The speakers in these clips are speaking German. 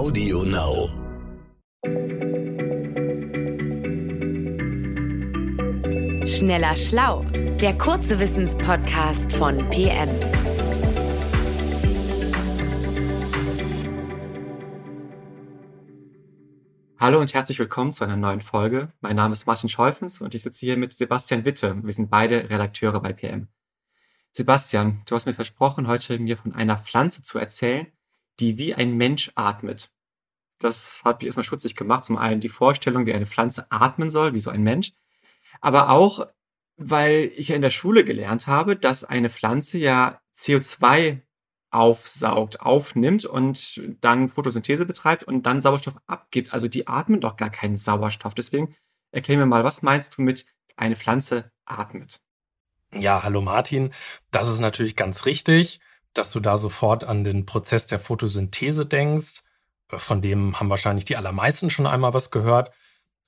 Audio Now. Schneller Schlau, der kurze Wissenspodcast von PM. Hallo und herzlich willkommen zu einer neuen Folge. Mein Name ist Martin Scheufens und ich sitze hier mit Sebastian Witte. Wir sind beide Redakteure bei PM. Sebastian, du hast mir versprochen, heute mir von einer Pflanze zu erzählen, die wie ein Mensch atmet. Das hat mich erstmal schutzig gemacht. Zum einen die Vorstellung, wie eine Pflanze atmen soll, wie so ein Mensch. Aber auch, weil ich ja in der Schule gelernt habe, dass eine Pflanze ja CO2 aufsaugt, aufnimmt und dann Photosynthese betreibt und dann Sauerstoff abgibt. Also die atmen doch gar keinen Sauerstoff. Deswegen erklär mir mal, was meinst du mit eine Pflanze atmet? Ja, hallo Martin. Das ist natürlich ganz richtig, dass du da sofort an den Prozess der Photosynthese denkst. Äh, von dem haben wahrscheinlich die allermeisten schon einmal was gehört.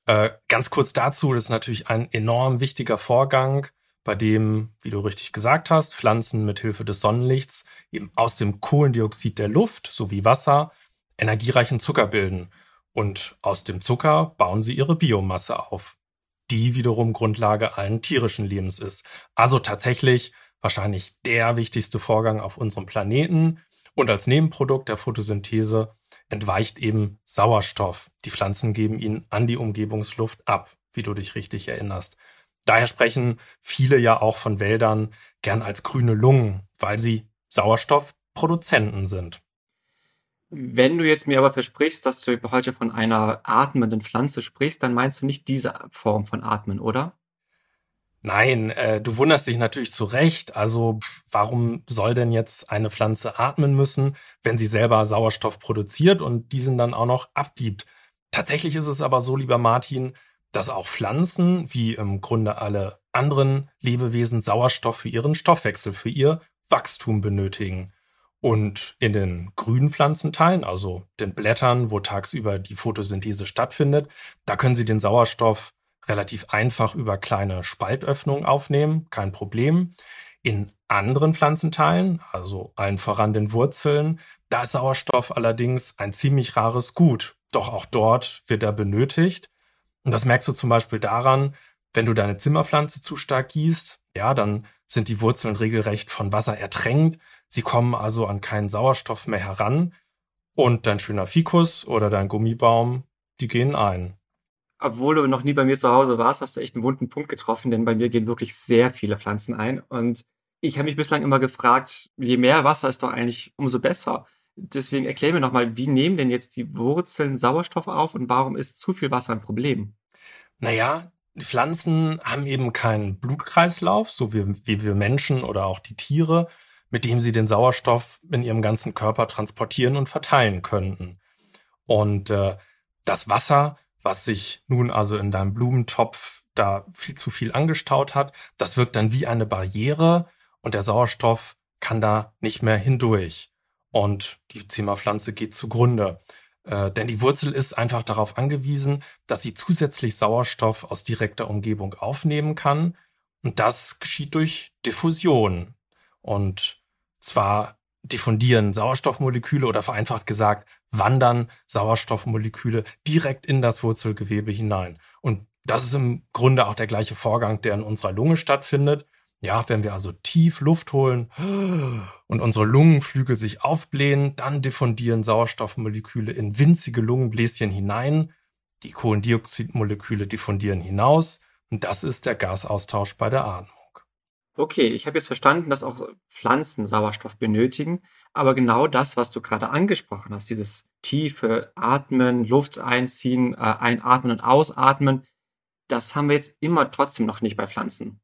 Äh, ganz kurz dazu, das ist natürlich ein enorm wichtiger Vorgang, bei dem, wie du richtig gesagt hast, Pflanzen mit Hilfe des Sonnenlichts eben aus dem Kohlendioxid der Luft sowie Wasser energiereichen Zucker bilden. Und aus dem Zucker bauen sie ihre Biomasse auf die wiederum Grundlage allen tierischen Lebens ist. Also tatsächlich wahrscheinlich der wichtigste Vorgang auf unserem Planeten. Und als Nebenprodukt der Photosynthese entweicht eben Sauerstoff. Die Pflanzen geben ihn an die Umgebungsluft ab, wie du dich richtig erinnerst. Daher sprechen viele ja auch von Wäldern gern als grüne Lungen, weil sie Sauerstoffproduzenten sind. Wenn du jetzt mir aber versprichst, dass du heute von einer atmenden Pflanze sprichst, dann meinst du nicht diese Form von Atmen, oder? Nein, äh, du wunderst dich natürlich zu Recht. Also warum soll denn jetzt eine Pflanze atmen müssen, wenn sie selber Sauerstoff produziert und diesen dann auch noch abgibt? Tatsächlich ist es aber so, lieber Martin, dass auch Pflanzen, wie im Grunde alle anderen Lebewesen, Sauerstoff für ihren Stoffwechsel, für ihr Wachstum benötigen. Und in den grünen Pflanzenteilen, also den Blättern, wo tagsüber die Photosynthese stattfindet, da können Sie den Sauerstoff relativ einfach über kleine Spaltöffnungen aufnehmen, kein Problem. In anderen Pflanzenteilen, also allen voran den Wurzeln, da ist Sauerstoff allerdings ein ziemlich rares Gut. Doch auch dort wird er benötigt. Und das merkst du zum Beispiel daran, wenn du deine Zimmerpflanze zu stark gießt, ja, dann sind die Wurzeln regelrecht von Wasser ertränkt. Sie kommen also an keinen Sauerstoff mehr heran. Und dein schöner Fikus oder dein Gummibaum, die gehen ein. Obwohl du noch nie bei mir zu Hause warst, hast du echt einen wunden Punkt getroffen, denn bei mir gehen wirklich sehr viele Pflanzen ein. Und ich habe mich bislang immer gefragt, je mehr Wasser ist doch eigentlich umso besser. Deswegen erklär mir nochmal, wie nehmen denn jetzt die Wurzeln Sauerstoff auf und warum ist zu viel Wasser ein Problem? Naja, Pflanzen haben eben keinen Blutkreislauf, so wie, wie wir Menschen oder auch die Tiere, mit dem sie den Sauerstoff in ihrem ganzen Körper transportieren und verteilen könnten. Und äh, das Wasser, was sich nun also in deinem Blumentopf da viel zu viel angestaut hat, das wirkt dann wie eine Barriere und der Sauerstoff kann da nicht mehr hindurch. Und die Zimmerpflanze geht zugrunde. Äh, denn die Wurzel ist einfach darauf angewiesen, dass sie zusätzlich Sauerstoff aus direkter Umgebung aufnehmen kann. Und das geschieht durch Diffusion. Und zwar diffundieren Sauerstoffmoleküle oder vereinfacht gesagt, wandern Sauerstoffmoleküle direkt in das Wurzelgewebe hinein. Und das ist im Grunde auch der gleiche Vorgang, der in unserer Lunge stattfindet. Ja, wenn wir also tief Luft holen und unsere Lungenflügel sich aufblähen, dann diffundieren Sauerstoffmoleküle in winzige Lungenbläschen hinein. Die Kohlendioxidmoleküle diffundieren hinaus und das ist der Gasaustausch bei der Atmung. Okay, ich habe jetzt verstanden, dass auch Pflanzen Sauerstoff benötigen, aber genau das, was du gerade angesprochen hast, dieses tiefe Atmen, Luft einziehen, äh, einatmen und ausatmen, das haben wir jetzt immer trotzdem noch nicht bei Pflanzen.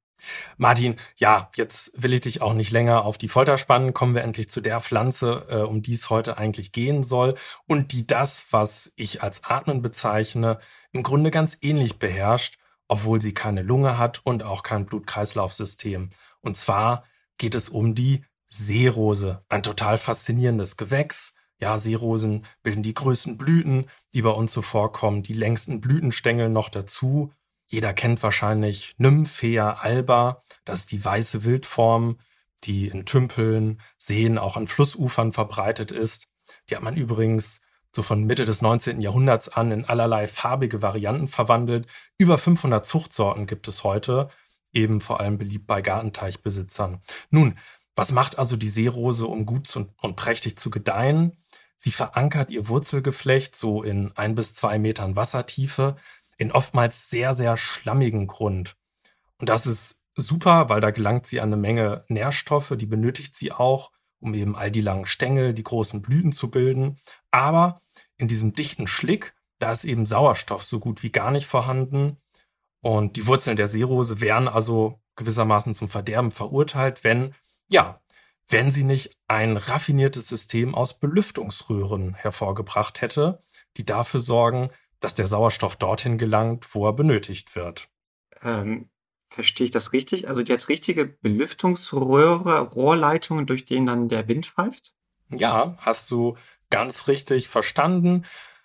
Martin, ja, jetzt will ich dich auch nicht länger auf die Folter spannen. Kommen wir endlich zu der Pflanze, äh, um die es heute eigentlich gehen soll und die das, was ich als Atmen bezeichne, im Grunde ganz ähnlich beherrscht, obwohl sie keine Lunge hat und auch kein Blutkreislaufsystem. Und zwar geht es um die Seerose, ein total faszinierendes Gewächs. Ja, Seerosen bilden die größten Blüten, die bei uns so vorkommen, die längsten Blütenstängel noch dazu jeder kennt wahrscheinlich Nymphea alba. Das ist die weiße Wildform, die in Tümpeln, Seen, auch an Flussufern verbreitet ist. Die hat man übrigens so von Mitte des 19. Jahrhunderts an in allerlei farbige Varianten verwandelt. Über 500 Zuchtsorten gibt es heute, eben vor allem beliebt bei Gartenteichbesitzern. Nun, was macht also die Seerose, um gut und prächtig zu gedeihen? Sie verankert ihr Wurzelgeflecht so in ein bis zwei Metern Wassertiefe in oftmals sehr, sehr schlammigen Grund. Und das ist super, weil da gelangt sie an eine Menge Nährstoffe, die benötigt sie auch, um eben all die langen Stängel, die großen Blüten zu bilden. Aber in diesem dichten Schlick, da ist eben Sauerstoff so gut wie gar nicht vorhanden. Und die Wurzeln der Seerose wären also gewissermaßen zum Verderben verurteilt, wenn, ja, wenn sie nicht ein raffiniertes System aus Belüftungsröhren hervorgebracht hätte, die dafür sorgen, dass der Sauerstoff dorthin gelangt, wo er benötigt wird. Ähm, verstehe ich das richtig? Also die hat richtige Belüftungsröhre, Rohrleitungen, durch denen dann der Wind pfeift? Ja, hast du ganz richtig verstanden.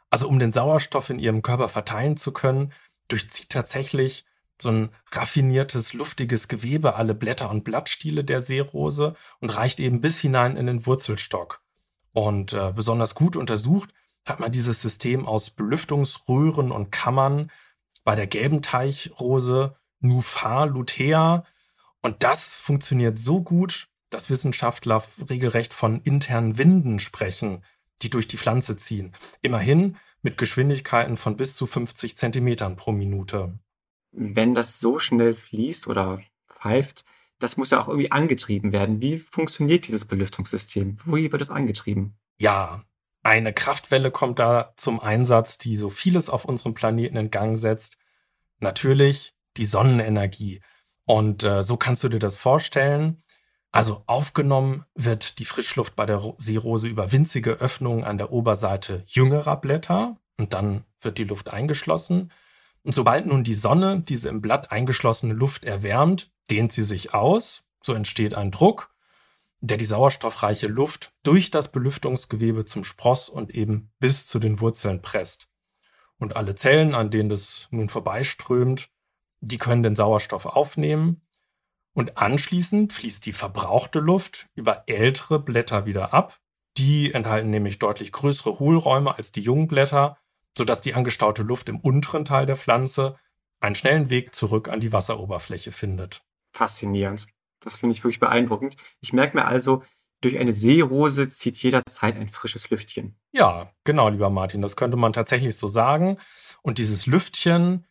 Also um den Sauerstoff in ihrem Körper verteilen zu können, durchzieht tatsächlich so ein raffiniertes, luftiges Gewebe alle Blätter und Blattstiele der Seerose und reicht eben bis hinein in den Wurzelstock. Und äh, besonders gut untersucht hat man dieses System aus Belüftungsröhren und Kammern bei der gelben Teichrose Nufar lutea. Und das funktioniert so gut, dass Wissenschaftler regelrecht von internen Winden sprechen, die durch die Pflanze ziehen. Immerhin mit Geschwindigkeiten von bis zu 50 Zentimetern pro Minute wenn das so schnell fließt oder pfeift, das muss ja auch irgendwie angetrieben werden. Wie funktioniert dieses Belüftungssystem? Wie wird es angetrieben? Ja, eine Kraftwelle kommt da zum Einsatz, die so vieles auf unserem Planeten in Gang setzt. Natürlich die Sonnenenergie. Und äh, so kannst du dir das vorstellen. Also aufgenommen wird die Frischluft bei der Seerose über winzige Öffnungen an der Oberseite jüngerer Blätter und dann wird die Luft eingeschlossen. Und sobald nun die Sonne diese im Blatt eingeschlossene Luft erwärmt, dehnt sie sich aus, so entsteht ein Druck, der die sauerstoffreiche Luft durch das Belüftungsgewebe zum Spross und eben bis zu den Wurzeln presst. Und alle Zellen, an denen das nun vorbeiströmt, die können den Sauerstoff aufnehmen. Und anschließend fließt die verbrauchte Luft über ältere Blätter wieder ab. Die enthalten nämlich deutlich größere Hohlräume als die jungen Blätter sodass die angestaute Luft im unteren Teil der Pflanze einen schnellen Weg zurück an die Wasseroberfläche findet. Faszinierend. Das finde ich wirklich beeindruckend. Ich merke mir also, durch eine Seerose zieht jederzeit ein frisches Lüftchen. Ja, genau, lieber Martin, das könnte man tatsächlich so sagen. Und dieses Lüftchen,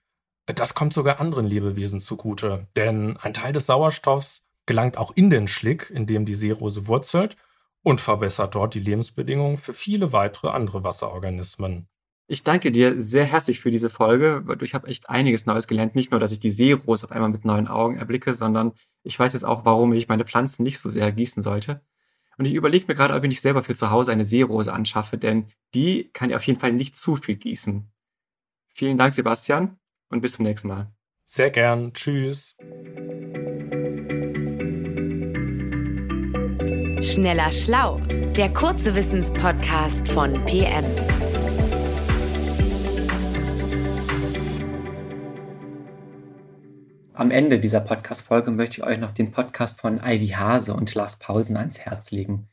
das kommt sogar anderen Lebewesen zugute. Denn ein Teil des Sauerstoffs gelangt auch in den Schlick, in dem die Seerose wurzelt und verbessert dort die Lebensbedingungen für viele weitere andere Wasserorganismen. Ich danke dir sehr herzlich für diese Folge. Ich habe echt einiges Neues gelernt. Nicht nur, dass ich die Seerose auf einmal mit neuen Augen erblicke, sondern ich weiß jetzt auch, warum ich meine Pflanzen nicht so sehr gießen sollte. Und ich überlege mir gerade, ob ich nicht selber für zu Hause eine Seerose anschaffe, denn die kann ja auf jeden Fall nicht zu viel gießen. Vielen Dank, Sebastian, und bis zum nächsten Mal. Sehr gern. Tschüss. Schneller Schlau, der kurze Wissenspodcast von PM. Am Ende dieser Podcast-Folge möchte ich euch noch den Podcast von Ivy Hase und Lars Paulsen ans Herz legen.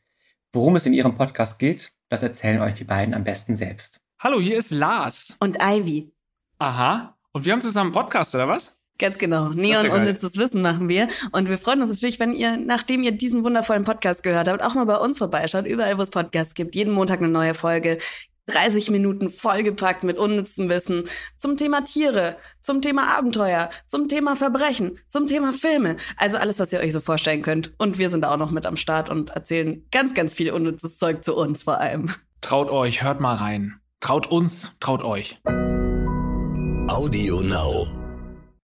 Worum es in ihrem Podcast geht, das erzählen euch die beiden am besten selbst. Hallo, hier ist Lars. Und Ivy. Aha. Und wir haben zusammen einen Podcast, oder was? Ganz genau. Neon ja unnützes Wissen machen wir. Und wir freuen uns natürlich, wenn ihr, nachdem ihr diesen wundervollen Podcast gehört habt, auch mal bei uns vorbeischaut. Überall, wo es Podcasts gibt. Jeden Montag eine neue Folge. 30 Minuten vollgepackt mit unnützem Wissen zum Thema Tiere, zum Thema Abenteuer, zum Thema Verbrechen, zum Thema Filme. Also alles, was ihr euch so vorstellen könnt. Und wir sind auch noch mit am Start und erzählen ganz, ganz viel unnützes Zeug zu uns vor allem. Traut euch, hört mal rein. Traut uns, traut euch. Audio Now.